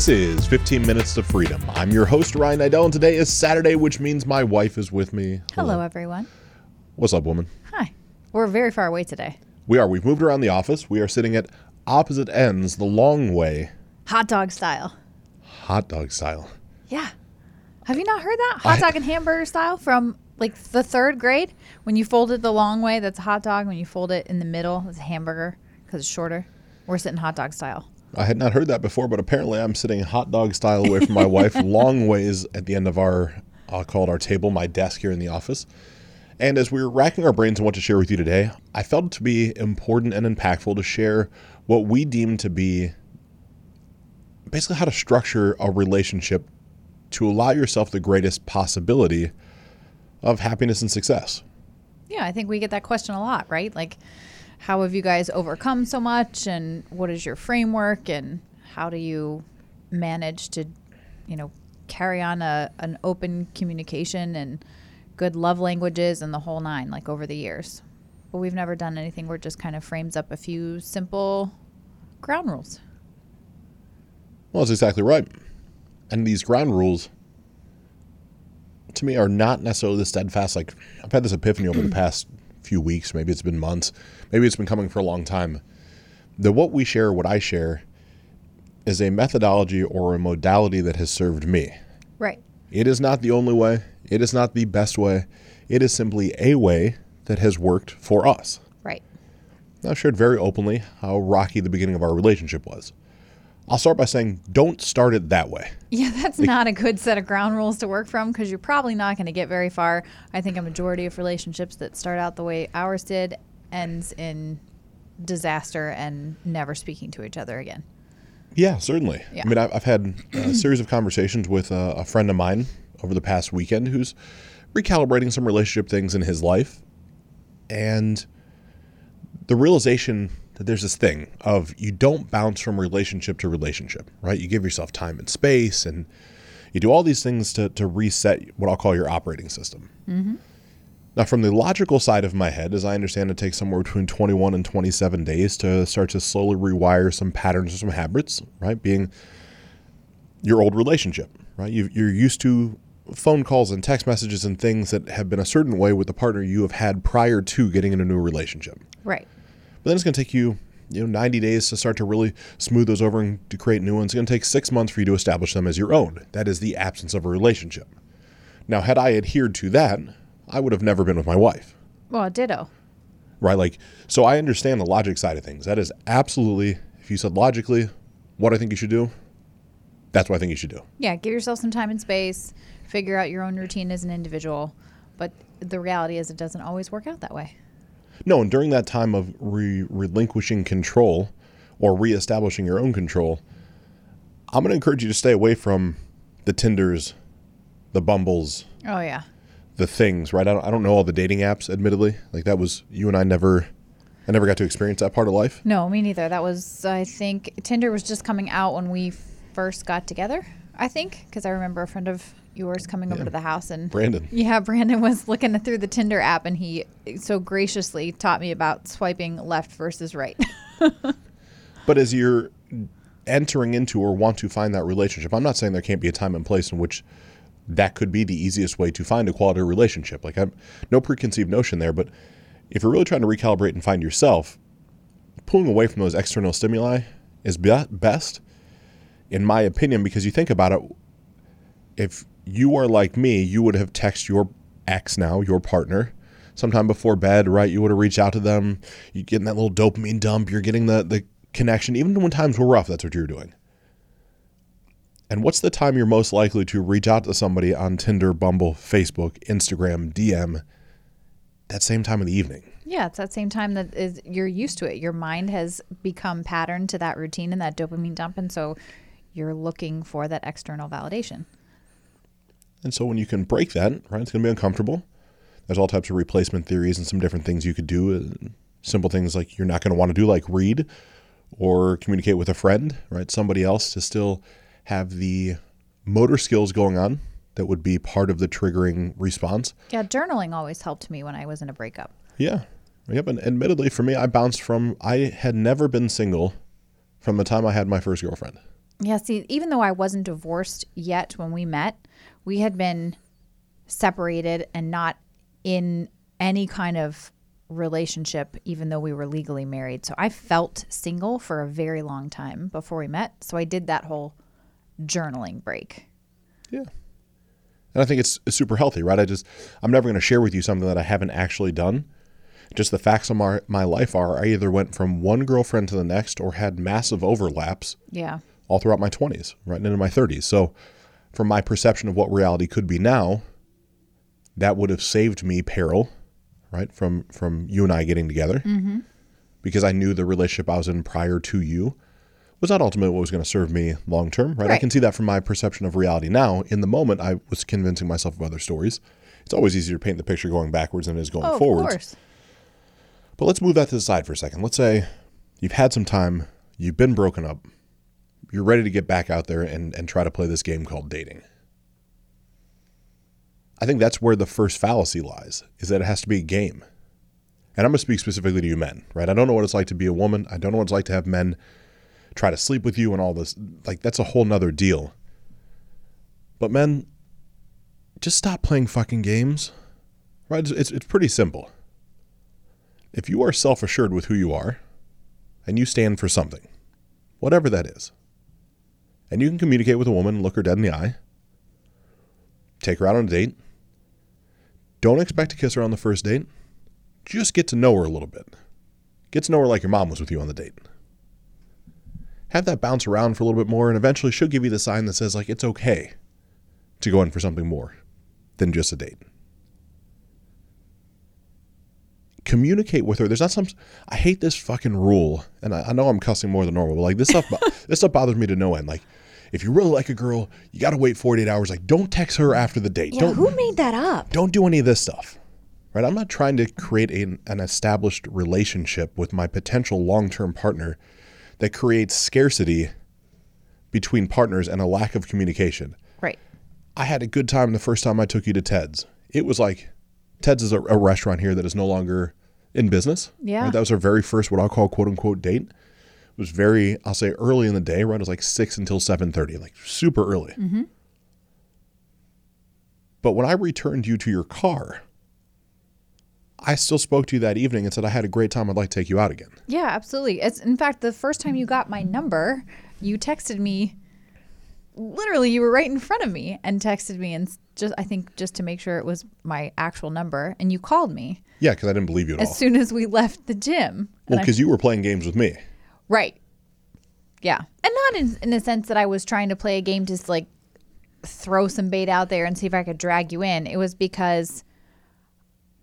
This is 15 Minutes to Freedom. I'm your host, Ryan Idell, and today is Saturday, which means my wife is with me. Hello, everyone. What's up, woman? Hi. We're very far away today. We are. We've moved around the office. We are sitting at opposite ends, the long way, Hot dog style. hot dog style. Yeah. Have you not heard that? Hot I- dog and hamburger style from like the third grade? When you fold it the long way, that's a hot dog. When you fold it in the middle, it's a hamburger because it's shorter. We're sitting hot dog style. I had not heard that before, but apparently I'm sitting hot dog style away from my wife, long ways at the end of our, I'll call it our table, my desk here in the office. And as we were racking our brains on what to share with you today, I felt it to be important and impactful to share what we deem to be basically how to structure a relationship to allow yourself the greatest possibility of happiness and success. Yeah, I think we get that question a lot, right? Like, how have you guys overcome so much? And what is your framework? And how do you manage to, you know, carry on a, an open communication and good love languages and the whole nine, like over the years? But we've never done anything where it just kind of frames up a few simple ground rules. Well, that's exactly right. And these ground rules, to me, are not necessarily the steadfast. Like, I've had this epiphany over the past few weeks. Maybe it's been months. Maybe it's been coming for a long time. That what we share, what I share, is a methodology or a modality that has served me. Right. It is not the only way, it is not the best way. It is simply a way that has worked for us. Right. I've shared very openly how rocky the beginning of our relationship was. I'll start by saying, don't start it that way. Yeah, that's not a good set of ground rules to work from because you're probably not going to get very far. I think a majority of relationships that start out the way ours did ends in disaster and never speaking to each other again. Yeah, certainly. Yeah. I mean, I've, I've had a series of conversations with a, a friend of mine over the past weekend who's recalibrating some relationship things in his life. And the realization that there's this thing of you don't bounce from relationship to relationship, right? You give yourself time and space and you do all these things to, to reset what I'll call your operating system. Mm-hmm. Now, from the logical side of my head, as I understand, it takes somewhere between 21 and 27 days to start to slowly rewire some patterns or some habits, right? Being your old relationship, right? You, you're used to phone calls and text messages and things that have been a certain way with the partner you have had prior to getting in a new relationship. Right. But then it's going to take you, you know, 90 days to start to really smooth those over and to create new ones. It's going to take six months for you to establish them as your own. That is the absence of a relationship. Now, had I adhered to that, I would have never been with my wife Well, ditto. right? Like, so I understand the logic side of things. That is absolutely, if you said logically what I think you should do, that's what I think you should do. Yeah, give yourself some time and space, figure out your own routine as an individual. But the reality is, it doesn't always work out that way. No, and during that time of re- relinquishing control or reestablishing your own control, I'm going to encourage you to stay away from the Tinders, the Bumbles, Oh, yeah. the things, right? I don't, I don't know all the dating apps, admittedly. Like, that was, you and I never, I never got to experience that part of life. No, me neither. That was, I think, Tinder was just coming out when we first got together, I think, because I remember a friend of yours coming over to the house and. Brandon. Yeah, Brandon was looking through the Tinder app and he so graciously taught me about swiping left versus right. But as you're entering into or want to find that relationship, I'm not saying there can't be a time and place in which that could be the easiest way to find a quality relationship. Like I'm no preconceived notion there, but if you're really trying to recalibrate and find yourself, pulling away from those external stimuli is be- best, in my opinion, because you think about it. If you are like me, you would have texted your ex now, your partner, sometime before bed, right? You would have reached out to them. You're getting that little dopamine dump. You're getting the, the connection. Even when times were rough, that's what you're doing. And what's the time you're most likely to reach out to somebody on Tinder, Bumble, Facebook, Instagram, DM? That same time of the evening. yeah, it's that same time that is you're used to it. Your mind has become patterned to that routine and that dopamine dump and so you're looking for that external validation. And so when you can break that, right, it's going to be uncomfortable. There's all types of replacement theories and some different things you could do. uh, Simple things like you're not going to want to do, like read or communicate with a friend, right? Somebody else to still have the motor skills going on that would be part of the triggering response. Yeah, journaling always helped me when I was in a breakup. Yeah. Yep. And admittedly, for me, I bounced from, I had never been single from the time I had my first girlfriend. Yeah, see, even though I wasn't divorced yet when we met, we had been separated and not in any kind of relationship, even though we were legally married. So I felt single for a very long time before we met. So I did that whole journaling break. Yeah. And I think it's, it's super healthy, right? I just, I'm never going to share with you something that I haven't actually done. Just the facts of my, my life are I either went from one girlfriend to the next or had massive overlaps Yeah. All throughout my 20s, right and into my 30s. So, from my perception of what reality could be now, that would have saved me peril, right? From from you and I getting together, mm-hmm. because I knew the relationship I was in prior to you was not ultimately what was going to serve me long term, right? I can see that from my perception of reality now. In the moment, I was convincing myself of other stories. It's always easier to paint the picture going backwards than it is going Oh, forwards. of course. But let's move that to the side for a second. Let's say you've had some time, you've been broken up, you're ready to get back out there and, and try to play this game called dating. I think that's where the first fallacy lies, is that it has to be a game. And I'm going to speak specifically to you men, right? I don't know what it's like to be a woman. I don't know what it's like to have men try to sleep with you and all this. Like, that's a whole nother deal. But men, just stop playing fucking games, right? It's, it's, it's pretty simple if you are self assured with who you are and you stand for something, whatever that is, and you can communicate with a woman, look her dead in the eye, take her out on a date, don't expect to kiss her on the first date, just get to know her a little bit. Get to know her like your mom was with you on the date. Have that bounce around for a little bit more, and eventually she'll give you the sign that says, like, it's okay to go in for something more than just a date communicate with her. There's not some. I hate this fucking rule, and I, I know I'm cussing more than normal, but like this stuff, this stuff bothers me to no end. Like, if you really like a girl, you got to wait 48 hours. Like, don't text her after the date. Yeah, don't who made that up? don't do any of this stuff. Right? I'm not trying to create an, an established relationship with my potential long-term partner that creates scarcity between partners and a lack of communication. Right. I had a good time the first time I took you to Ted's. It was like Ted's is a, a restaurant here that is no longer in business. Yeah. Right? That was our very first what I'll call quote unquote date. It was very I'll say early in the day, right? It was like six until seven thirty, like super early. Mm-hmm. But when I returned you to your car, I still spoke to you that evening and said I had a great time. I'd like to take you out again. Yeah, absolutely. It's in fact the first time you got my number, you texted me. Literally, you were right in front of me and texted me, and just I think just to make sure it was my actual number, and you called me Yeah, because I didn't believe you at as all. soon as we left the gym. Well, because you were playing games with me. Right, yeah, and not in in the sense that I was trying to play a game to like throw some bait out there and see if I could drag you in. It was because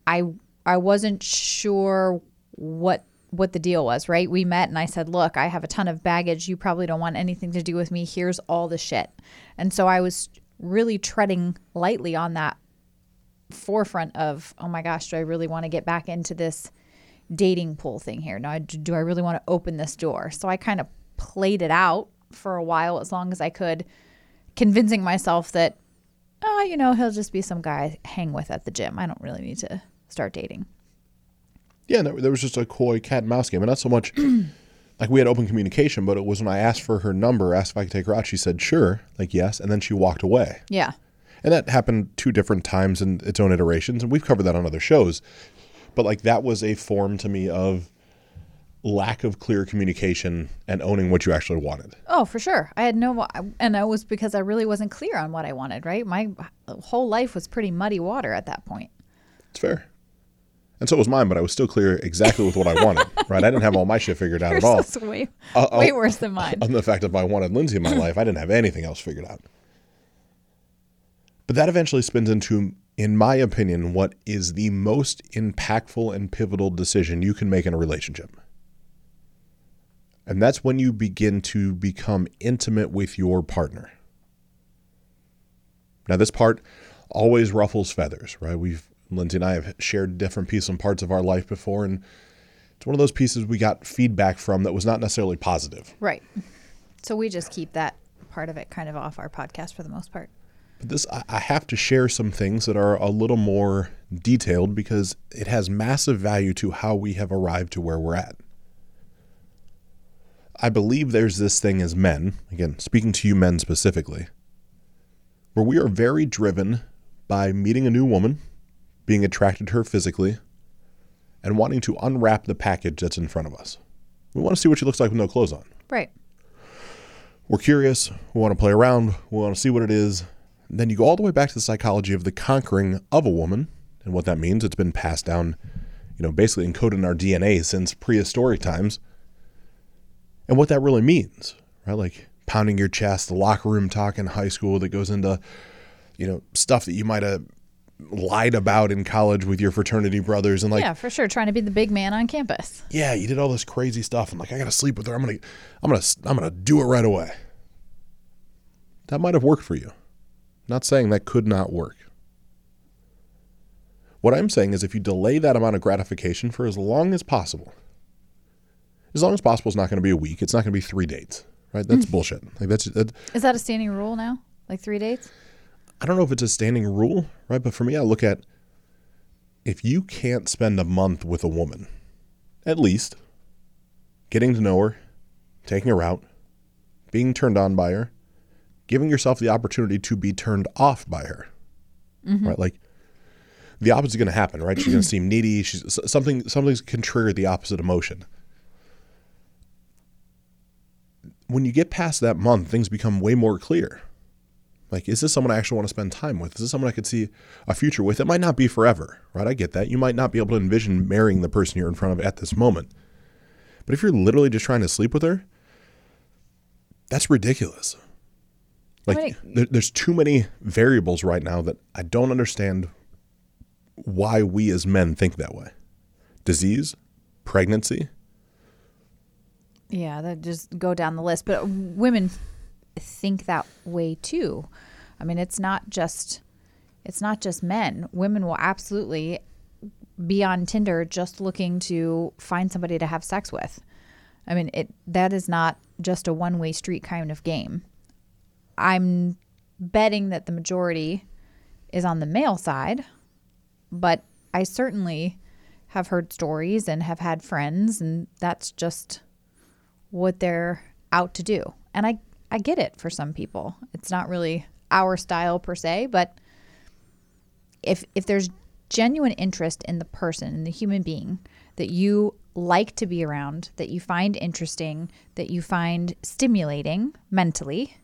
I I wasn't sure what what the deal was, right? We met and I said, "Look, I have a ton of baggage. You probably don't want anything to do with me. Here's all the shit." And so I was really treading lightly on that forefront of, "Oh my gosh, do I really want to get back into this dating pool thing here? Now, do I really want to open this door?" So I kind of played it out for a while as long as I could, convincing myself that oh, you know, he'll just be some guy I hang with at the gym. I don't really need to start dating. Yeah, there, there was just a coy cat and mouse game, and not so much like we had open communication, but it was when I asked for her number, asked if I could take her out, she said sure, like yes, and then she walked away. Yeah. And that happened two different times in its own iterations, and we've covered that on other shows. But like that was a form to me of lack of clear communication and owning what you actually wanted. Oh, for sure. I had no, and it was because I really wasn't clear on what I wanted, right? My whole life was pretty muddy water at that point. It's fair. And so was mine, but I was still clear exactly with what I wanted. Right? I didn't have all my shit figured out Yours at all. way, I'll- way uh, worse than mine. on the fact that if I wanted Lindsay in my life, I didn't have anything else figured out. But that eventually spins into, in my opinion, what is the most impactful and pivotal decision you can make in a relationship. And that's when you begin to become intimate with your partner. Now, this part always ruffles feathers, right? We've, Lindsay and I have shared different pieces and parts of our life before, and it's one of those pieces we got feedback from that was not necessarily positive. Right. So we just keep that part of it kind of off our podcast for the most part. But this, I I have to share some things that are a little more detailed because it has massive value to how we have arrived to where we're at. I believe there's this thing as men, again, speaking to you men specifically, where we are very driven by meeting a new woman, being attracted to her physically, and wanting to unwrap the package that's in front of us. We want to see what she looks like with no clothes on. Right. We're curious, we want to play around, we want to see what it is. And then you go all the way back to the psychology of the conquering of a woman and what that means. It's been passed down, you know, basically encoded in our DNA since prehistoric times. And what that really means, right? Like pounding your chest, the locker room talk in high school that goes into, you know, stuff that you might have lied about in college with your fraternity brothers and like yeah, for sure. Trying to be the big man on campus. yeah, you did all this crazy stuff. I'm like, I gotta sleep with her. I'm gonna, I'm gonna, I'm gonna do it right away. That might have worked for you. Not saying that could not work. What I'm saying is, if you delay that amount of gratification for as long as possible, as long as possible is not going to be a week. It's not going to be three dates, right? That's hmm. bullshit. Like that's, that, Is that a standing rule now? Like three dates? I don't know if it's a standing rule, right? But for me, I look at if you can't spend a month with a woman, at least getting to know her, taking her out, being turned on by her, giving yourself the opportunity to be turned off by her, mm-hmm. right? Like the opposite is going to happen, right? She's going to seem needy. She's something. Something's can trigger the opposite emotion. When you get past that month, things become way more clear. Like, is this someone I actually want to spend time with? Is this someone I could see a future with? It might not be forever, right? I get that. You might not be able to envision marrying the person you're in front of at this moment. But if you're literally just trying to sleep with her, that's ridiculous. Like, there, there's too many variables right now that I don't understand why we as men think that way. Disease, pregnancy, Yeah, that just go down the list. But women think that way too. I mean, it's not just it's not just men. Women will absolutely be on Tinder just looking to find somebody to have sex with. I mean, it that is not just a one-way street kind of game. I'm betting that the majority is on the male side, but I certainly have heard stories and have had friends and that's just what they're out to do. And I I get it for some people. It's not really our style per se, but if if there's genuine interest in the person, in the human being that you like to be around, that you find interesting, that you find stimulating mentally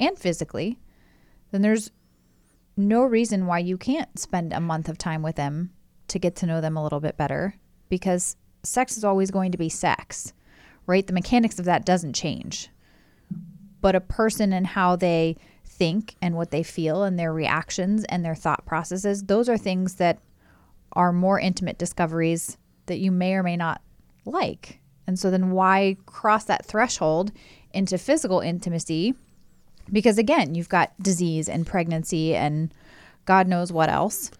and physically, then there's no reason why you can't spend a month of time with them to get to know them a little bit better because sex is always going to be sex, right? The mechanics of that doesn't change. But a person and how they think and what they feel and their reactions and their thought processes, those are things that are more intimate discoveries that you may or may not like. And so then why cross that threshold into physical intimacy? Because again, you've got disease and pregnancy and God knows what else.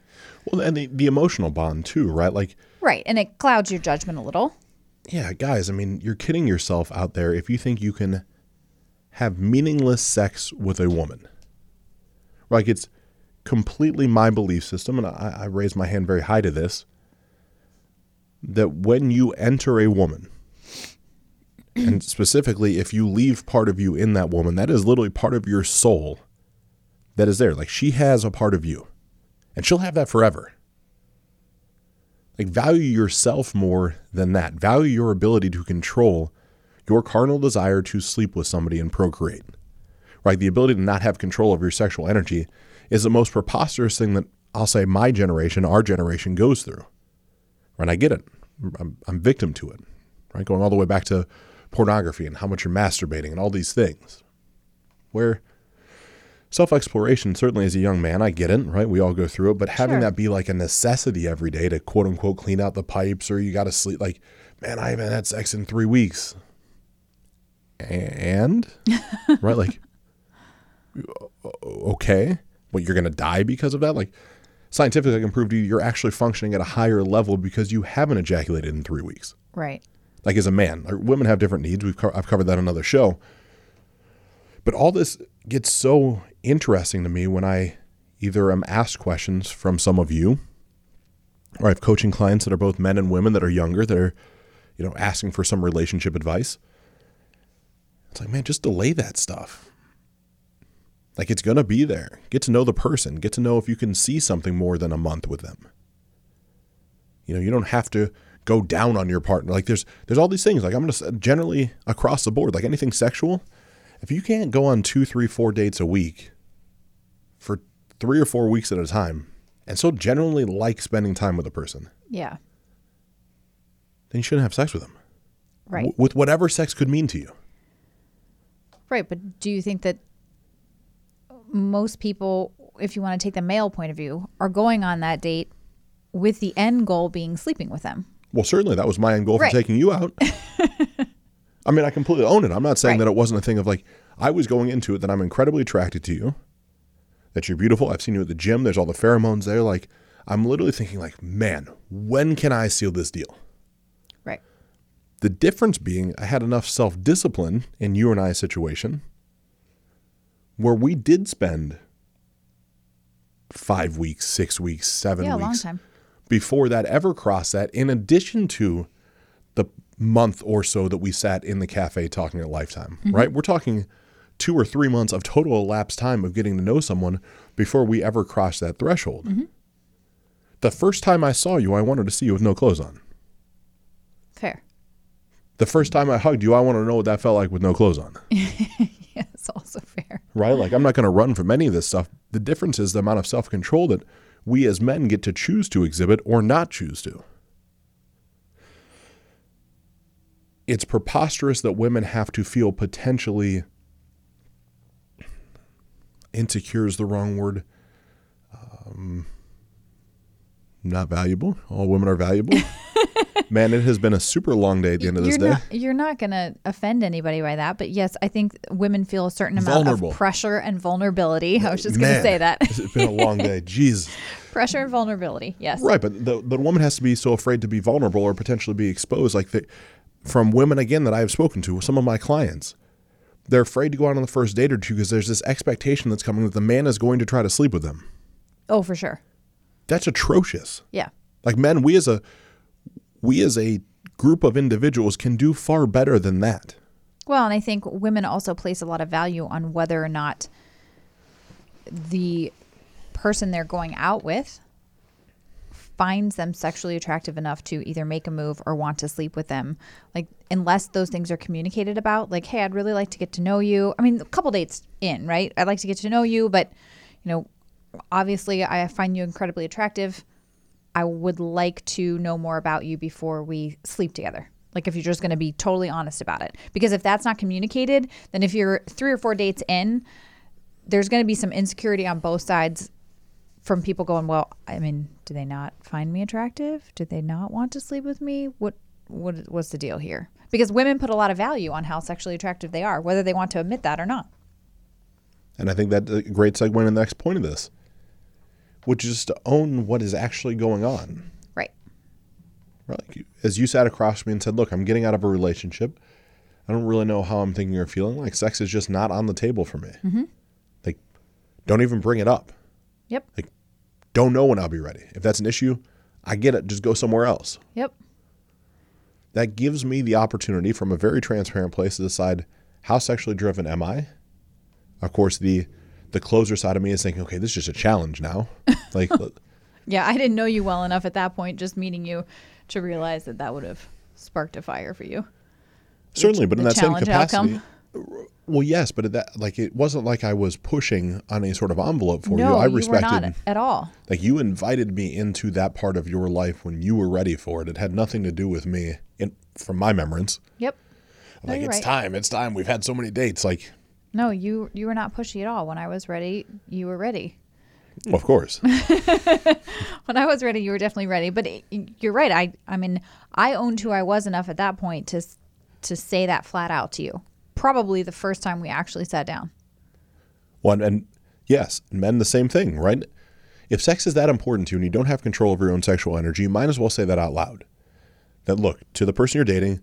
well, and the, the emotional bond too, right? Like, Right. And it clouds your judgment a little. yeah, guys, I mean, you're kidding yourself out there if you think you can have meaningless sex with a woman. Like, it's completely my belief system, and I, I raise my hand very high to this that when you enter a woman, and specifically if you leave part of you in that woman, that is literally part of your soul that is there. Like, she has a part of you, and she'll have that forever. Like, value yourself more than that. Value your ability to control your carnal desire to sleep with somebody and procreate. Right? The ability to not have control of your sexual energy is the most preposterous thing that I'll say my generation, our generation goes through. Right? I get it. I'm, I'm victim to it. Right? Going all the way back to pornography and how much you're masturbating and all these things. Where self exploration, certainly as a young man, I get it, right? We all go through it, but having Sure. that be like a necessity every day to quote unquote clean out the pipes or you got to sleep, like, man, I haven't had sex in three weeks. And, right? Like, okay, well, you're going to die because of that? Like, scientifically, I can prove to you you're actually functioning at a higher level because you haven't ejaculated in three weeks Right. Like as a man. Like, Women have different needs. We've co- I've covered that on another show. But all this gets so interesting to me when I either am asked questions from some of you, or I have coaching clients that are both men and women that are younger that are, you know, asking for some relationship advice. It's like, man, just delay that stuff. Like it's gonna be there. Get to know the person. Get to know if you can see something more than a month with them. You know, you don't have to go down on your partner. Like there's there's all these things. Like I'm gonna generally across the board, like anything sexual, if you can't go on two, three, four dates a week for three or four weeks at a time, and so generally like spending time with a person, Yeah. then you shouldn't have sex with them. Right. W- with whatever sex could mean to you. Right, but do you think that most people, if you want to take the male point of view, are going on that date with the end goal being sleeping with them? Well, certainly that was my end goal Right. for taking you out. I mean, I completely own it. I'm not saying Right. that it wasn't a thing of like I was going into it that I'm incredibly attracted to you, that you're beautiful. I've seen you at the gym. There's all the pheromones there. Like I'm literally thinking like, man, when can I seal this deal? Right. The difference being I had enough self-discipline in you and I situation where we did spend five weeks, six weeks, seven Yeah, a long weeks time. Before that ever crossed that, in addition to the month or so that we sat in the cafe talking at Lifetime, mm-hmm. right? We're talking two or three months of total elapsed time of getting to know someone before we ever crossed that threshold. Mm-hmm. The first time I saw you, I wanted to see you with no clothes on. Fair. The first time I hugged you, I wanted to know what that felt like with no clothes on, Yeah, it's also fair. right? Like, I'm not going to run from any of this stuff. The difference is the amount of self control that we as men get to choose to exhibit or not choose to. It's preposterous that women have to feel potentially insecure is the wrong word. Um, not valuable. All women are valuable. Man, it has been a super long day at the end of this you're day. not you're not going to offend anybody by that, but yes, I think women feel a certain amount Vulnerable. of pressure and vulnerability. I was just going to say that. It's been a long day. Jeez. pressure and vulnerability. Yes. Right, but the the woman has to be so afraid to be vulnerable or potentially be exposed. Like the, from women again that I have spoken to, some of my clients, they're afraid to go out on the first date or two because there's this expectation that's coming that the man is going to try to sleep with them. Oh, for sure. That's atrocious. Yeah. Like men, we as a we as a group of individuals can do far better than that. Well, and I think women also place a lot of value on whether or not the person they're going out with finds them sexually attractive enough to either make a move or want to sleep with them. Like, unless those things are communicated about, like, hey, I'd really like to get to know you. I mean, a couple dates in, right? I'd like to get to know you, but, you know, obviously I find you incredibly attractive. I would like to know more about you before we sleep together. Like if you're just going to be totally honest about it. Because if that's not communicated, then if you're 3 or 4 dates in, there's going to be some insecurity on both sides from people going, "Well, I mean, do they not find me attractive? Do they not want to sleep with me? What what what's the deal here?" Because women put a lot of value on how sexually attractive they are, whether they want to admit that or not. And I think that's a uh, great segue into the next point of this, which is to own what is actually going on. Right. Right. Like as you sat across from me and said, "Look, I'm getting out of a relationship. I don't really know how I'm thinking or feeling. Like sex is just not on the table for me. Mm-hmm. Like, don't even bring it up. Yep. Like, don't know when I'll be ready. If that's an issue, I get it. Just go somewhere else. Yep. That gives me the opportunity from a very transparent place to decide how sexually driven am I. Of course, the the closer side of me is thinking, okay, this is just a challenge now. Like, Yeah, I didn't know you well enough at that point just meeting you to realize that that would have sparked a fire for you. certainly, but in that same capacity. outcome. Well, yes, but that like it wasn't like I was pushing on any sort of envelope for no, you. I you respected not at all. like you invited me into that part of your life when you were ready for it. It had nothing to do with me, in, from my remembrance. Yep. Like it's right. time, it's time. We've had so many dates. Like, No, you you were not pushy at all. When I was ready, you were ready. of course, When I was ready, you were definitely ready. But it, you're right. I I mean, I owned who I was enough at that point to to say that flat out to you. Probably the first time we actually sat down. one and yes, men the same thing, right? If sex is that important to you and you don't have control of your own sexual energy, you might as well say that out loud. That look to the person you're dating.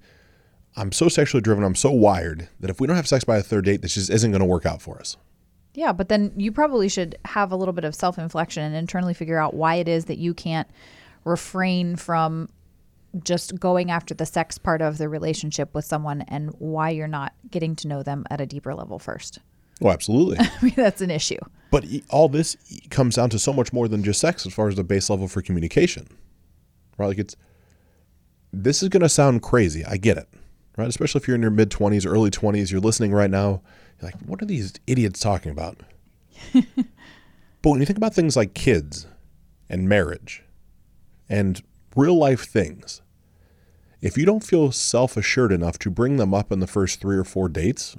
I'm so sexually driven. I'm so wired that if we don't have sex by a third date, this just isn't going to work out for us. Yeah, but then you probably should have a little bit of self inflection and internally figure out why it is that you can't refrain from just going after the sex part of the relationship with someone and why you're not getting to know them at a deeper level first. Oh, absolutely. I mean, that's an issue. But all this comes down to so much more than just sex as far as the base level for communication. Right? Like it's this is going to sound crazy. I get it. Right? Especially if you're in your mid 20s, early 20s, you're listening right now, you're like, what are these idiots talking about? but when you think about things like kids and marriage and real life things, if you don't feel self assured enough to bring them up in the first three or four dates,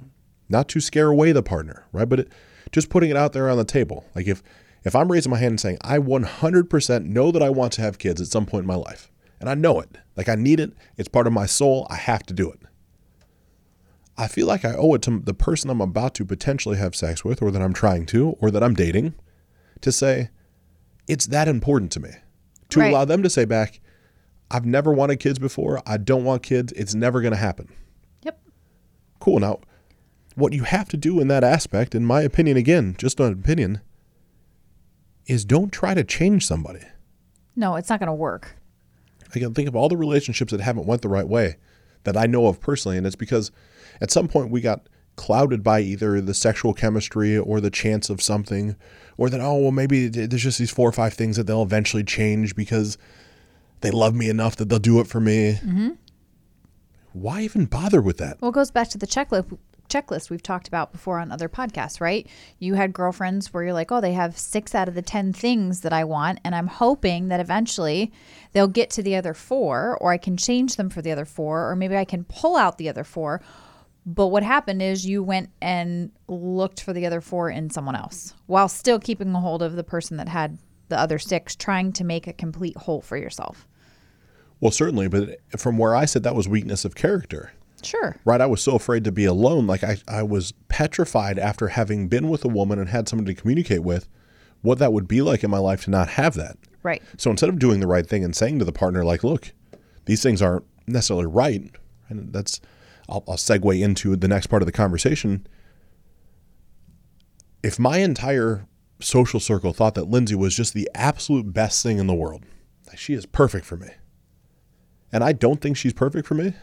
not to scare away the partner, right? But it, just putting it out there on the table. Like if if I'm raising my hand and saying I 100% know that I want to have kids at some point in my life, and I know it, like I need it, it's part of my soul, I have to do it. I feel like I owe it to the person I'm about to potentially have sex with, or that I'm trying to, or that I'm dating, to say it's that important to me. To Right. allow them to say back, I've never wanted kids before. I don't want kids. It's never going to happen. Yep. Cool. Now, what you have to do in that aspect, in my opinion, again, just an opinion, is don't try to change somebody. No, it's not going to work. I can think of all the relationships that haven't went the right way that I know of personally, and it's because at some point we got clouded by either the sexual chemistry or the chance of something, or that oh well maybe there's just these four or five things that they'll eventually change because they love me enough that they'll do it for me. Mm-hmm. Why even bother with that? Well, it goes back to the checklist checklist we've talked about before on other podcasts, right? You had girlfriends where you're like, "Oh, they have 6 out of the 10 things that I want, and I'm hoping that eventually they'll get to the other 4 or I can change them for the other 4 or maybe I can pull out the other 4." But what happened is you went and looked for the other 4 in someone else while still keeping a hold of the person that had the other 6 trying to make a complete whole for yourself. Well, certainly, but from where I said that was weakness of character. Sure. right? I was so afraid to be alone. Like I, I was petrified after having been with a woman and had somebody to communicate with, what that would be like in my life to not have that. Right. So instead of doing the right thing and saying to the partner, like, look, these things aren't necessarily right, and that's, I'll, I'll segue into the next part of the conversation. If my entire social circle thought that Lindsay was just the absolute best thing in the world, like she is perfect for me, and I don't think she's perfect for me,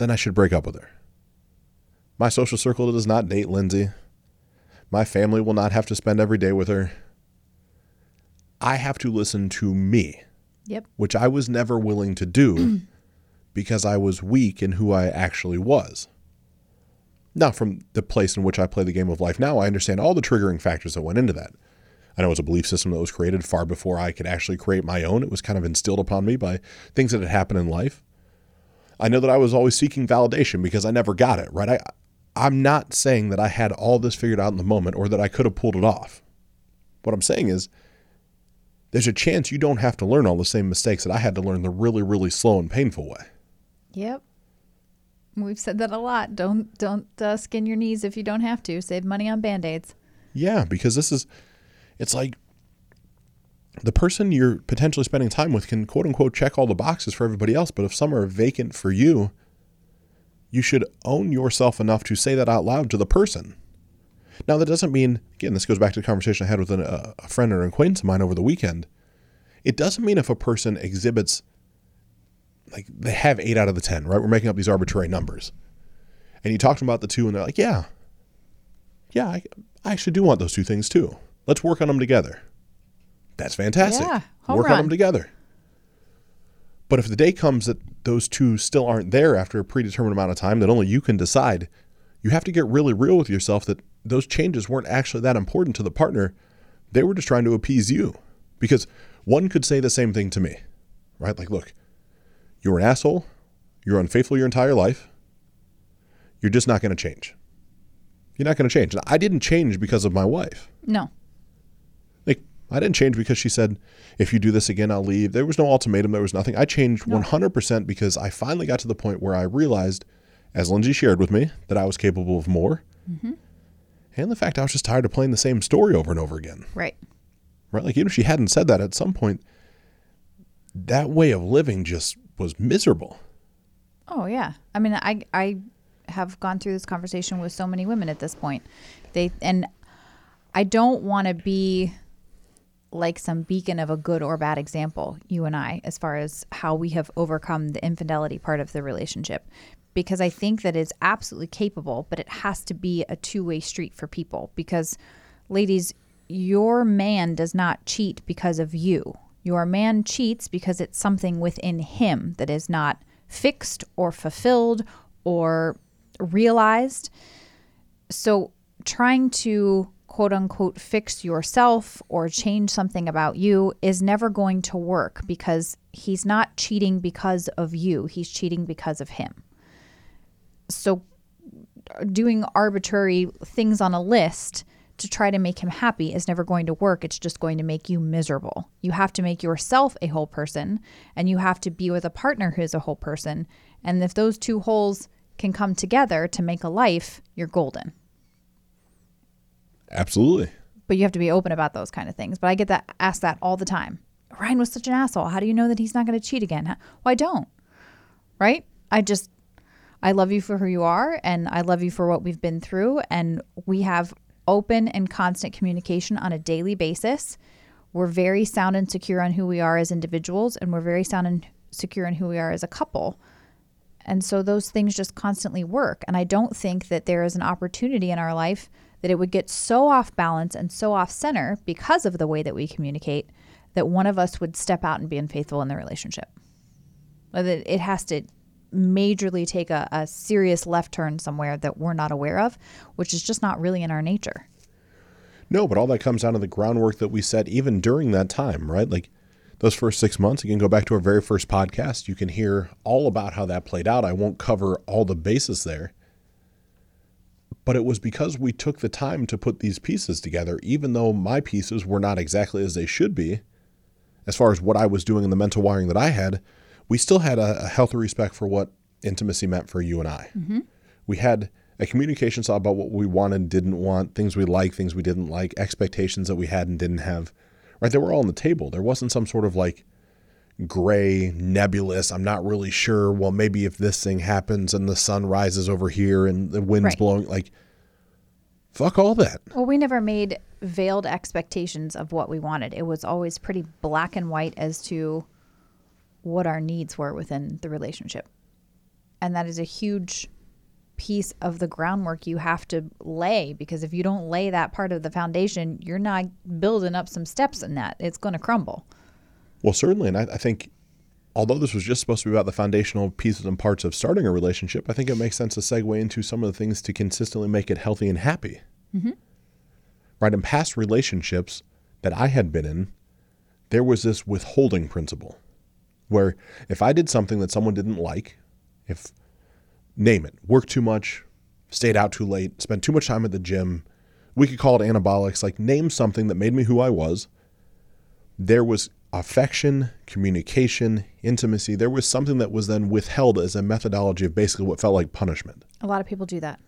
then I should break up with her. My social circle does not date Lindsay. My family will not have to spend every day with her. I have to listen to me, Yep. which I was never willing to do because I was weak in who I actually was. Now, from the place in which I play the game of life now, I understand all the triggering factors that went into that. I know it was a belief system that was created far before I could actually create my own. It was kind of instilled upon me by things that had happened in life. I know that I was always seeking validation because I never got it, right? I I'm not saying that I had all this figured out in the moment or that I could have pulled it off. What I'm saying is there's a chance you don't have to learn all the same mistakes that I had to learn the really really slow and painful way. Yep. We've said that a lot. Don't don't uh, skin your knees if you don't have to. Save money on band-aids. Yeah, because this is it's like the person you're potentially spending time with can quote unquote check all the boxes for everybody else, but if some are vacant for you, you should own yourself enough to say that out loud to the person. Now, that doesn't mean, again, this goes back to the conversation I had with an, a, a friend or an acquaintance of mine over the weekend. It doesn't mean if a person exhibits, like, they have eight out of the 10, right? We're making up these arbitrary numbers. And you talk to them about the two, and they're like, yeah, yeah, I, I actually do want those two things too. Let's work on them together. That's fantastic. Yeah, work on them together. But if the day comes that those two still aren't there after a predetermined amount of time that only you can decide, you have to get really real with yourself that those changes weren't actually that important to the partner. They were just trying to appease you. Because one could say the same thing to me, right? Like, look, you're an asshole. You're unfaithful your entire life. You're just not going to change. You're not going to change. And I didn't change because of my wife. No. I didn't change because she said, "If you do this again, I'll leave." There was no ultimatum. There was nothing. I changed one hundred percent because I finally got to the point where I realized, as Lindsay shared with me, that I was capable of more, mm-hmm. and the fact I was just tired of playing the same story over and over again. Right. Right? Like even if she hadn't said that at some point, that way of living just was miserable. Oh yeah. I mean, I I have gone through this conversation with so many women at this point. They and I don't want to be like some beacon of a good or bad example, you and I, as far as how we have overcome the infidelity part of the relationship. Because I think that it's absolutely capable, but it has to be a two way street for people. Because, ladies, your man does not cheat because of you. Your man cheats because it's something within him that is not fixed or fulfilled or realized. So, trying to quote unquote fix yourself or change something about you is never going to work because he's not cheating because of you, he's cheating because of him. So, doing arbitrary things on a list to try to make him happy is never going to work. It's just going to make you miserable. You have to make yourself a whole person and you have to be with a partner who's a whole person. And if those two wholes can come together to make a life, you're golden. Absolutely. But you have to be open about those kind of things. But I get that asked that all the time. Ryan was such an asshole. How do you know that he's not going to cheat again? Well, I don't. Right? I just I love you for who you are and I love you for what we've been through and we have open and constant communication on a daily basis. We're very sound and secure on who we are as individuals and we're very sound and secure in who we are as a couple. And so those things just constantly work. And I don't think that there is an opportunity in our life that it would get so off balance and so off center because of the way that we communicate that one of us would step out and be unfaithful in the relationship. It has to majorly take a, a serious left turn somewhere that we're not aware of, which is just not really in our nature. No, but all that comes down to the groundwork that we set even during that time, right? Like those first six months, you can go back to our very first podcast. You can hear all about how that played out. I won't cover all the bases there. But it was because we took the time to put these pieces together, even though my pieces were not exactly as they should be, as far as what I was doing in the mental wiring that I had, we still had a, a healthy respect for what intimacy meant for you and I. Mm-hmm. We had a communication saw about what we wanted, didn't want, things we liked, things we didn't like, expectations that we had and didn't have. Right? They were all on the table. There wasn't some sort of like gray, nebulous, I'm not really sure. Well, maybe if this thing happens and the sun rises over here and the wind's right. blowing, like, fuck all that. Well, we never made veiled expectations of what we wanted. It was always pretty black and white as to what our needs were within the relationship. And that is a huge piece of the groundwork you have to lay because if you don't lay that part of the foundation, you're not building up some steps in that. It's going to crumble. Well, certainly. And I, I, think, although this was just supposed to be about the foundational pieces and parts of starting a relationship, I think it makes sense to segue into some of the things to consistently make it healthy and happy. Mm-hmm. Right. In past relationships that I had been in, there was this withholding principle where if I did something that someone didn't like, if, name it, worked too much, stayed out too late, spent too much time at the gym, we could call it anabolics, like name something that made me who I was. There was affection, communication, intimacy, there was something that was then withheld as a methodology of basically what felt like punishment. A lot of people do that.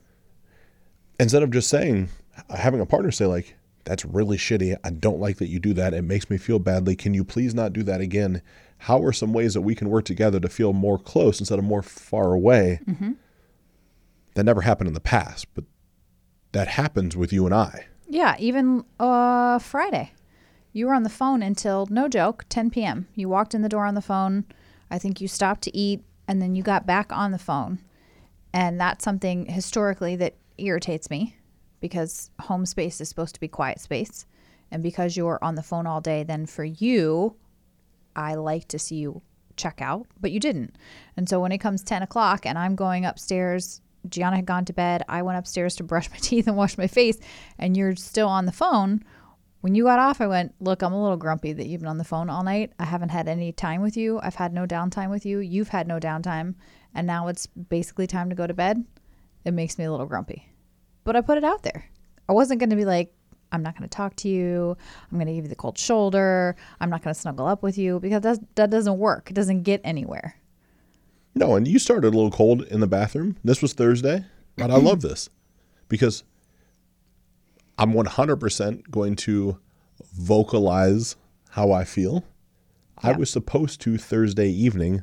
Instead of just saying, having a partner say, like, that's really shitty. I don't like that you do that. It makes me feel badly. Can you please not do that again? How are some ways that we can work together to feel more close instead of more far away? Mm-hmm. That never happened in the past, but that happens with you and I. Yeah, even uh, Friday. You were on the phone until, no joke, 10 p.m. You walked in the door on the phone. I think you stopped to eat, and then you got back on the phone. And that's something historically that irritates me because home space is supposed to be quiet space. And because you're on the phone all day, then for you, I like to see you check out, but you didn't. And so when it comes 10 o'clock and I'm going upstairs, Gianna had gone to bed, I went upstairs to brush my teeth and wash my face, and you're still on the phone when you got off, I went, Look, I'm a little grumpy that you've been on the phone all night. I haven't had any time with you. I've had no downtime with you. You've had no downtime. And now it's basically time to go to bed. It makes me a little grumpy. But I put it out there. I wasn't going to be like, I'm not going to talk to you. I'm going to give you the cold shoulder. I'm not going to snuggle up with you because that, that doesn't work. It doesn't get anywhere. No, and you started a little cold in the bathroom. This was Thursday, but I love this because I'm 100% going to vocalize how I feel. Yeah. I was supposed to Thursday evening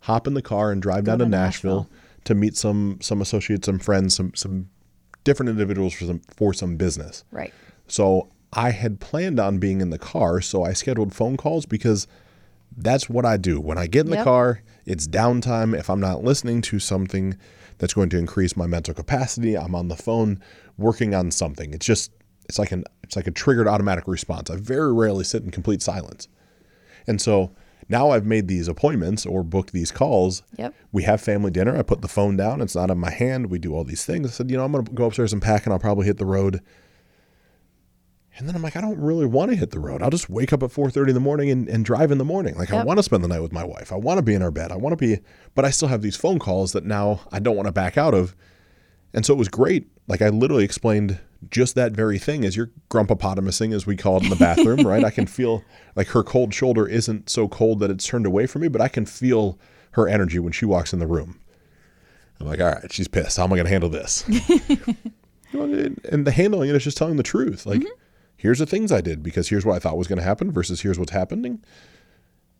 hop in the car and drive Go down to, to Nashville, Nashville, to meet some some associates, some friends, some some different individuals for some for some business. Right. So I had planned on being in the car, so I scheduled phone calls because that's what I do. When I get in the car, it's downtime. If I'm not listening to something that's going to increase my mental capacity, I'm on the phone working on something. It's just it's like an it's like a triggered automatic response. I very rarely sit in complete silence. And so now I've made these appointments or booked these calls. Yep. We have family dinner. I put the phone down. It's not in my hand. We do all these things. I said, you know, I'm going to go upstairs and pack and I'll probably hit the road. And then I'm like, I don't really want to hit the road. I'll just wake up at 4:30 in the morning and, and drive in the morning. Like I want to spend the night with my wife. I want to be in our bed. I want to be, but I still have these phone calls that now I don't want to back out of. And so it was great. Like I literally explained just that very thing as you're grumpopotamusing, as we call it in the bathroom, right? I can feel like her cold shoulder isn't so cold that it's turned away from me, but I can feel her energy when she walks in the room. I'm like, all right, she's pissed. How am I going to handle this? And- and the handling it is just telling the truth. Like, mm-hmm. here's the things I did because here's what I thought was going to happen versus here's what's happening.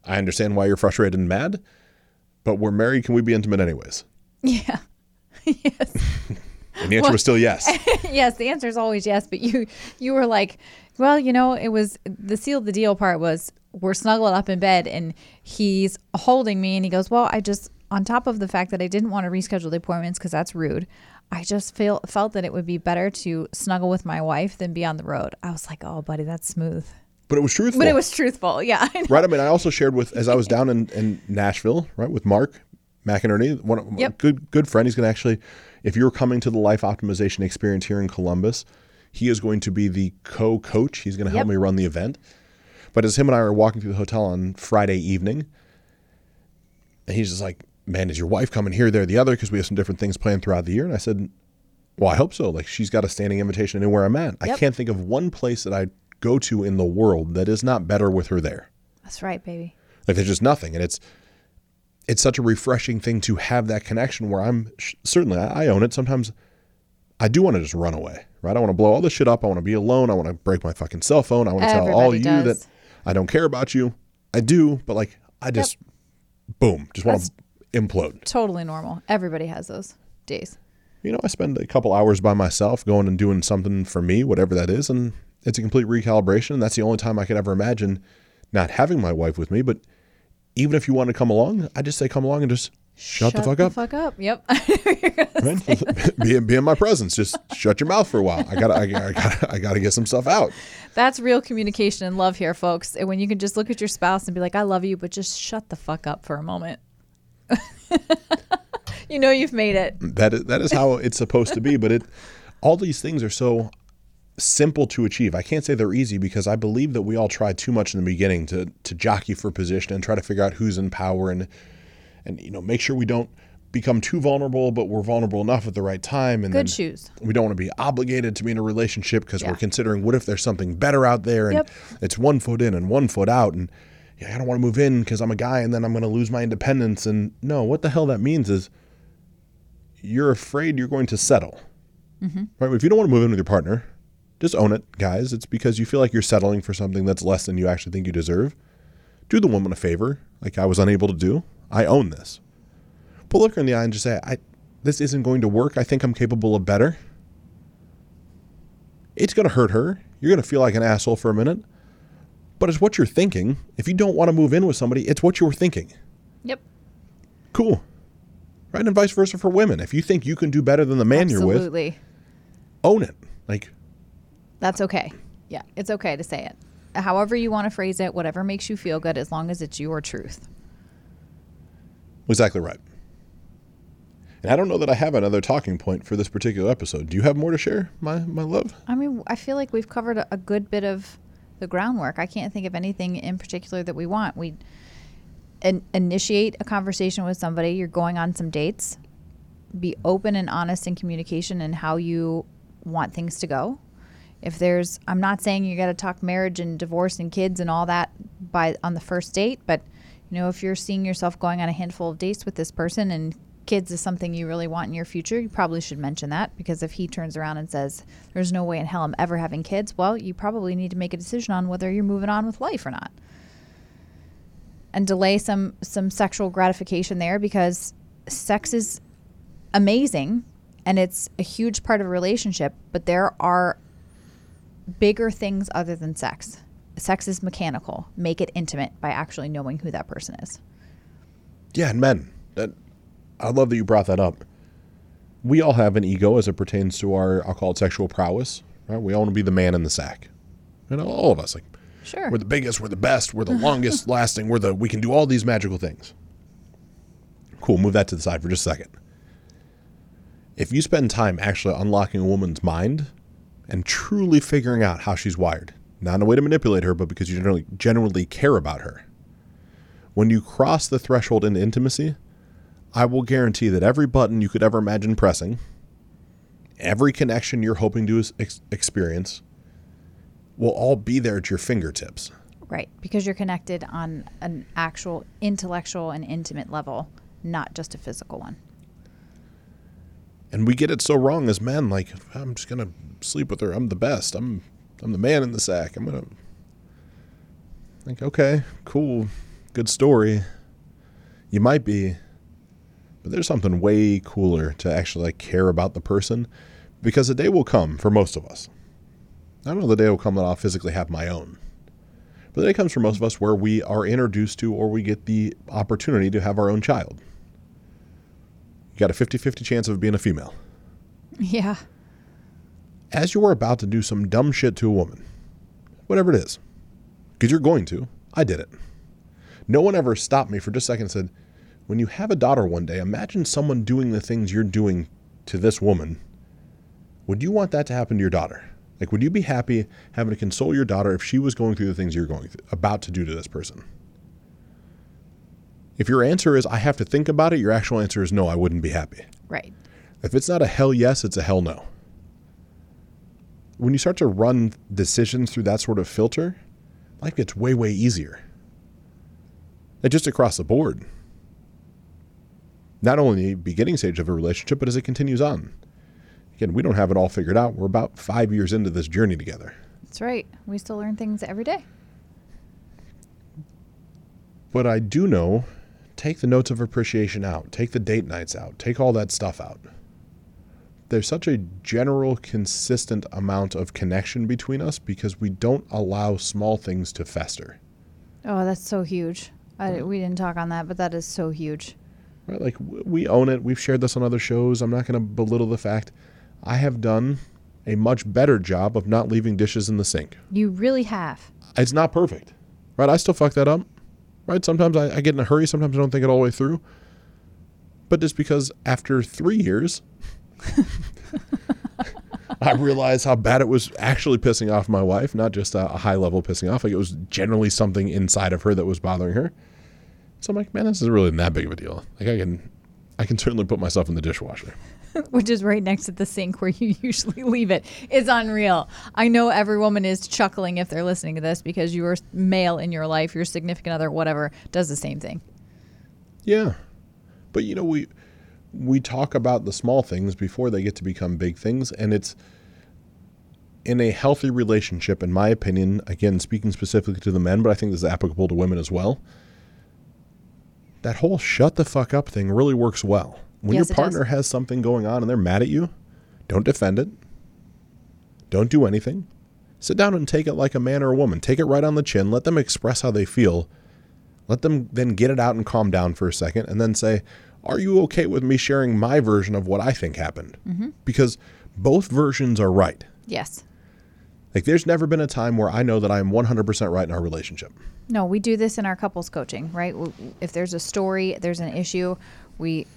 I understand why you're frustrated and mad, but we're married. Can we be intimate anyways? Yeah. yes. And the answer was still yes. yes, the answer is always yes, but you you were like, well, you know, it was the seal of the deal part was we're snuggled up in bed and he's holding me and he goes, "Well, I just on top of the fact that I didn't want to reschedule the appointments because that's rude, I just feel felt that it would be better to snuggle with my wife than be on the road." I was like, "Oh, buddy, that's smooth." But it was truthful. But it was truthful. Yeah. I right. I mean, I also shared with as I was down in, in Nashville, right, with Mark McInerney, one of Yep. good good friend. He's going to actually, if you're coming to the life optimization experience here in Columbus, he is going to be the co-coach. He's going to help Yep. me run the event. But as him and I were walking through the hotel on Friday evening, and he's just like, "Man, is your wife coming here, there, the other?" Because we have some different things planned throughout the year. And I said, "Well, I hope so. Like, she's got a standing invitation anywhere I'm at. I can't think of one place that I go to in the world that is not better with her there." That's right, baby. Like there's just nothing, and it's it's such a refreshing thing to have that connection. Where I'm certainly I, I own it. Sometimes I do want to just run away, right? I want to blow all this shit up. I want to be alone. I want to break my fucking cell phone. I want to tell all Everybody you that I don't care about you. I do, but like I just boom, just want to implode. Totally normal. Everybody has those days. You know, I spend a couple hours by myself going and doing something for me, whatever that is, and it's a complete recalibration. And that's the only time I could ever imagine not having my wife with me. But even if you want to come along, I just say come along and just shut, the fuck up. fuck up. Yep. right? be, in, be in my presence. Just shut your mouth for a while. I gotta, I, gotta- I gotta, I gotta get some stuff out. That's real communication and love here, folks. And When you can just look at your spouse and be like, I love you, but just shut the fuck up for a moment. you know you've made it. That is, that is how it's supposed to be. But it, all these things are so simple to achieve. I can't say they're easy because I believe that we all try too much in the beginning to to jockey for position and try to figure out who's in power and and you know make sure we don't become too vulnerable, but we're vulnerable enough at the right time. And Good then shoes. we don't want to be obligated to be in a relationship because Yeah. we're considering what if there's something better out there and Yep. it's one foot in and one foot out and yeah, I don't want to move in because I'm a guy and then I'm going to lose my independence and no, what the hell that means is you're afraid you're going to settle. Mm-hmm. Right? If you don't want to move in with your partner, just own it, guys. It's because you feel like you're settling for something that's less than you actually think you deserve. Do the woman a favor, like I was unable to do. I own this. Pull look her in the eye and just say, I this isn't going to work. I think I'm capable of better. It's going to hurt her. You're going to feel like an asshole for a minute. But it's what you're thinking. If you don't want to move in with somebody, it's what you're thinking. Yep. Cool. Right? And vice versa for women. If you think you can do better than the man you're with, Absolutely. own it. Like, That's okay. Yeah, it's okay to say it. However you want to phrase it, whatever makes you feel good, as long as it's your truth. exactly right. And I don't know that I have another talking point for this particular episode. Do you have more to share, my, my love? I mean, I feel like we've covered a, a good bit of the groundwork. I can't think of anything in particular that we want. We in, initiate a conversation with somebody. You're going on some dates. Be open and honest in communication and how you want things to go. If there's, I'm not saying you got to talk marriage and divorce and kids and all that by on the first date, but you know, if you're seeing yourself going on a handful of dates with this person and kids is something you really want in your future, you probably should mention that because if he turns around and says, There's no way in hell I'm ever having kids, well, you probably need to make a decision on whether you're moving on with life or not. And delay some some sexual gratification there because sex is amazing and it's a huge part of a relationship, but there are bigger things other than sex. Sex is mechanical. Make it intimate by actually knowing who that person is. Yeah, and men. That I love that you brought that up. We all have an ego as it pertains to our I'll call it sexual prowess. Right? We all want to be the man in the sack. You know, all of us like Sure. we're the biggest, we're the best, we're the longest lasting, we're the we can do all these magical things. Cool, move that to the side for just a second. If you spend time actually unlocking a woman's mind and truly figuring out how she's wired, not in a way to manipulate her, but because you generally genuinely care about her. When you cross the threshold into intimacy, I will guarantee that every button you could ever imagine pressing, every connection you're hoping to ex- experience, will all be there at your fingertips. Right, because you're connected on an actual intellectual and intimate level, not just a physical one. And we get it so wrong as men. Like, I'm just gonna sleep with her. I'm the best. I'm I'm the man in the sack. I'm gonna. Like, okay, cool, good story. You might be, but there's something way cooler to actually like care about the person, because the day will come for most of us. I don't know the day will come that I'll physically have my own. But the day comes for most of us where we are introduced to or we get the opportunity to have our own child. You got a 50 50 chance of being a female. Yeah. As you're about to do some dumb shit to a woman, whatever it is, because you're going to, I did it. No one ever stopped me for just a second and said, when you have a daughter one day, imagine someone doing the things you're doing to this woman. Would you want that to happen to your daughter? Like, would you be happy having to console your daughter if she was going through the things you're going through, about to do to this person? If your answer is, I have to think about it, your actual answer is, no, I wouldn't be happy. Right. If it's not a hell yes, it's a hell no. When you start to run decisions through that sort of filter, life gets way, way easier. And just across the board. Not only the beginning stage of a relationship, but as it continues on. Again, we don't have it all figured out. We're about five years into this journey together. That's right. We still learn things every day. But I do know take the notes of appreciation out, take the date nights out, take all that stuff out. There's such a general, consistent amount of connection between us because we don't allow small things to fester. Oh, that's so huge. I, we didn't talk on that, but that is so huge. Right? Like we own it. We've shared this on other shows. I'm not going to belittle the fact I have done a much better job of not leaving dishes in the sink. You really have. It's not perfect, right? I still fuck that up, right? Sometimes I, I get in a hurry. Sometimes I don't think it all the way through. But just because after three years, I realized how bad it was actually pissing off my wife, not just a, a high level pissing off. Like it was generally something inside of her that was bothering her. So I'm like, man, this isn't really that big of a deal. Like I can, I can certainly put myself in the dishwasher. Which is right next to the sink where you usually leave. It's unreal. I know every woman is chuckling if they're listening to this because your male in your life, your significant other, whatever, does the same thing. Yeah. But you know, we we talk about the small things before they get to become big things and it's in a healthy relationship in my opinion, again speaking specifically to the men, but I think this is applicable to women as well. That whole shut the fuck up thing really works well. When Yes, your partner has something going on and they're mad at you, don't defend it. Don't do anything. Sit down and take it like a man or a woman. Take it right on the chin. Let them express how they feel. Let them then get it out and calm down for a second and then say, Are you okay with me sharing my version of what I think happened? Mm-hmm. Because both versions are right. Yes. Like, there's never been a time where I know that I am 100% right in our relationship. No, we do this in our couples coaching, right? If there's a story, there's an issue, we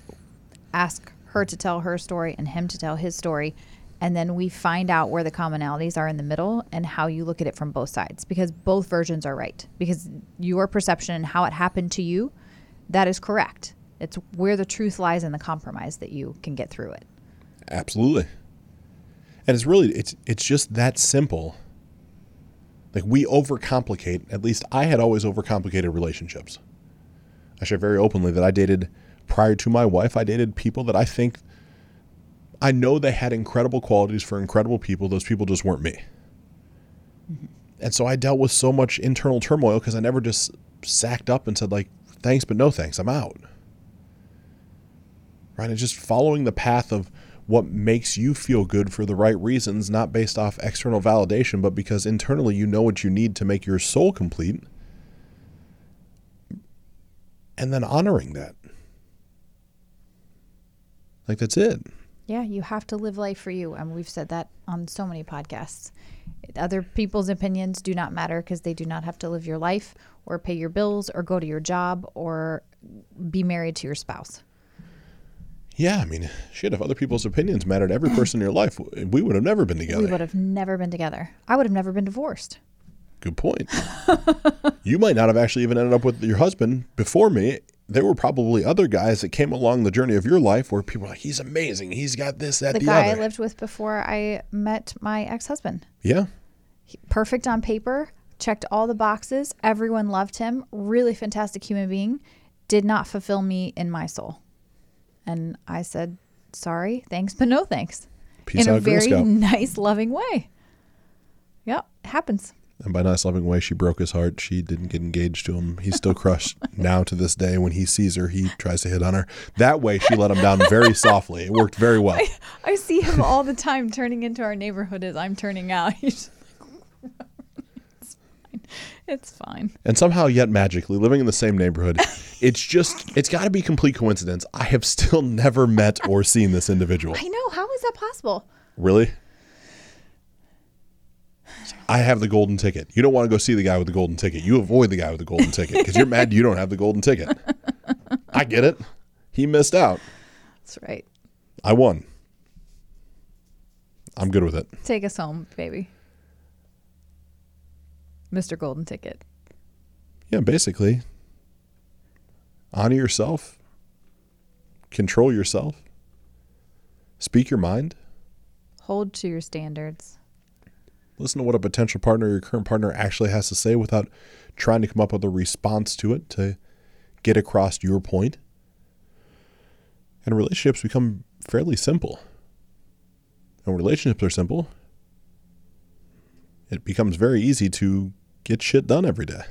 ask her to tell her story and him to tell his story. And then we find out where the commonalities are in the middle and how you look at it from both sides because both versions are right. Because your perception and how it happened to you, that is correct. It's where the truth lies in the compromise that you can get through it. Absolutely. And it's really it's it's just that simple. Like we overcomplicate, at least I had always overcomplicated relationships. I share very openly that I dated prior to my wife, I dated people that I think I know they had incredible qualities for incredible people. Those people just weren't me. And so I dealt with so much internal turmoil because I never just sacked up and said like, thanks, but no thanks. I'm out. Right? And just following the path of what makes you feel good for the right reasons, not based off external validation, but because internally you know what you need to make your soul complete. And then honoring that. Like, that's it. Yeah, you have to live life for you. And we've said that on so many podcasts. Other people's opinions do not matter because they do not have to live your life or pay your bills or go to your job or be married to your spouse. Yeah, I mean, shit, if other people's opinions mattered every person in your life, we would have never been together. We would have never been together. I would have never been divorced. Good point. you might not have actually even ended up with your husband before me. There were probably other guys that came along the journey of your life where people were like, he's amazing. He's got this, that, The, the, guy other. I lived with before I met my ex husband. yeah. Perfect on paper, checked all the boxes. Everyone loved him. Really fantastic human being. Did not fulfill me in my soul. And I said, sorry, thanks, but no thanks. Peace in a out, Girl very nice, loving way. Yep, it happens. And by nice loving way, she broke his heart. She didn't get engaged to him. He's still crushed now to this day. When he sees her, he tries to hit on her. That way, she let him down very softly. It worked very well. I see him all the time turning into our neighborhood as I'm turning out. He's like, it's fine. It's fine. And somehow, yet magically, living in the same neighborhood, it's just, it's got to be complete coincidence. I have still never met or seen this individual. I know. How is that possible? Really? I have the golden ticket. You don't want to go see the guy with the golden ticket. You avoid the guy with the golden ticket because you're mad you don't have the golden ticket. I get it. He missed out. That's right. I won. I'm good with it. Take us home, baby. Mr. Golden Ticket. Yeah, basically. Honor yourself. Control yourself. Speak your mind. Hold to your standards. Listen to what a potential partner or your current partner actually has to say without trying to come up with a response to it to get across your point. And relationships become fairly simple. And relationships are simple, it becomes very easy to get shit done every day.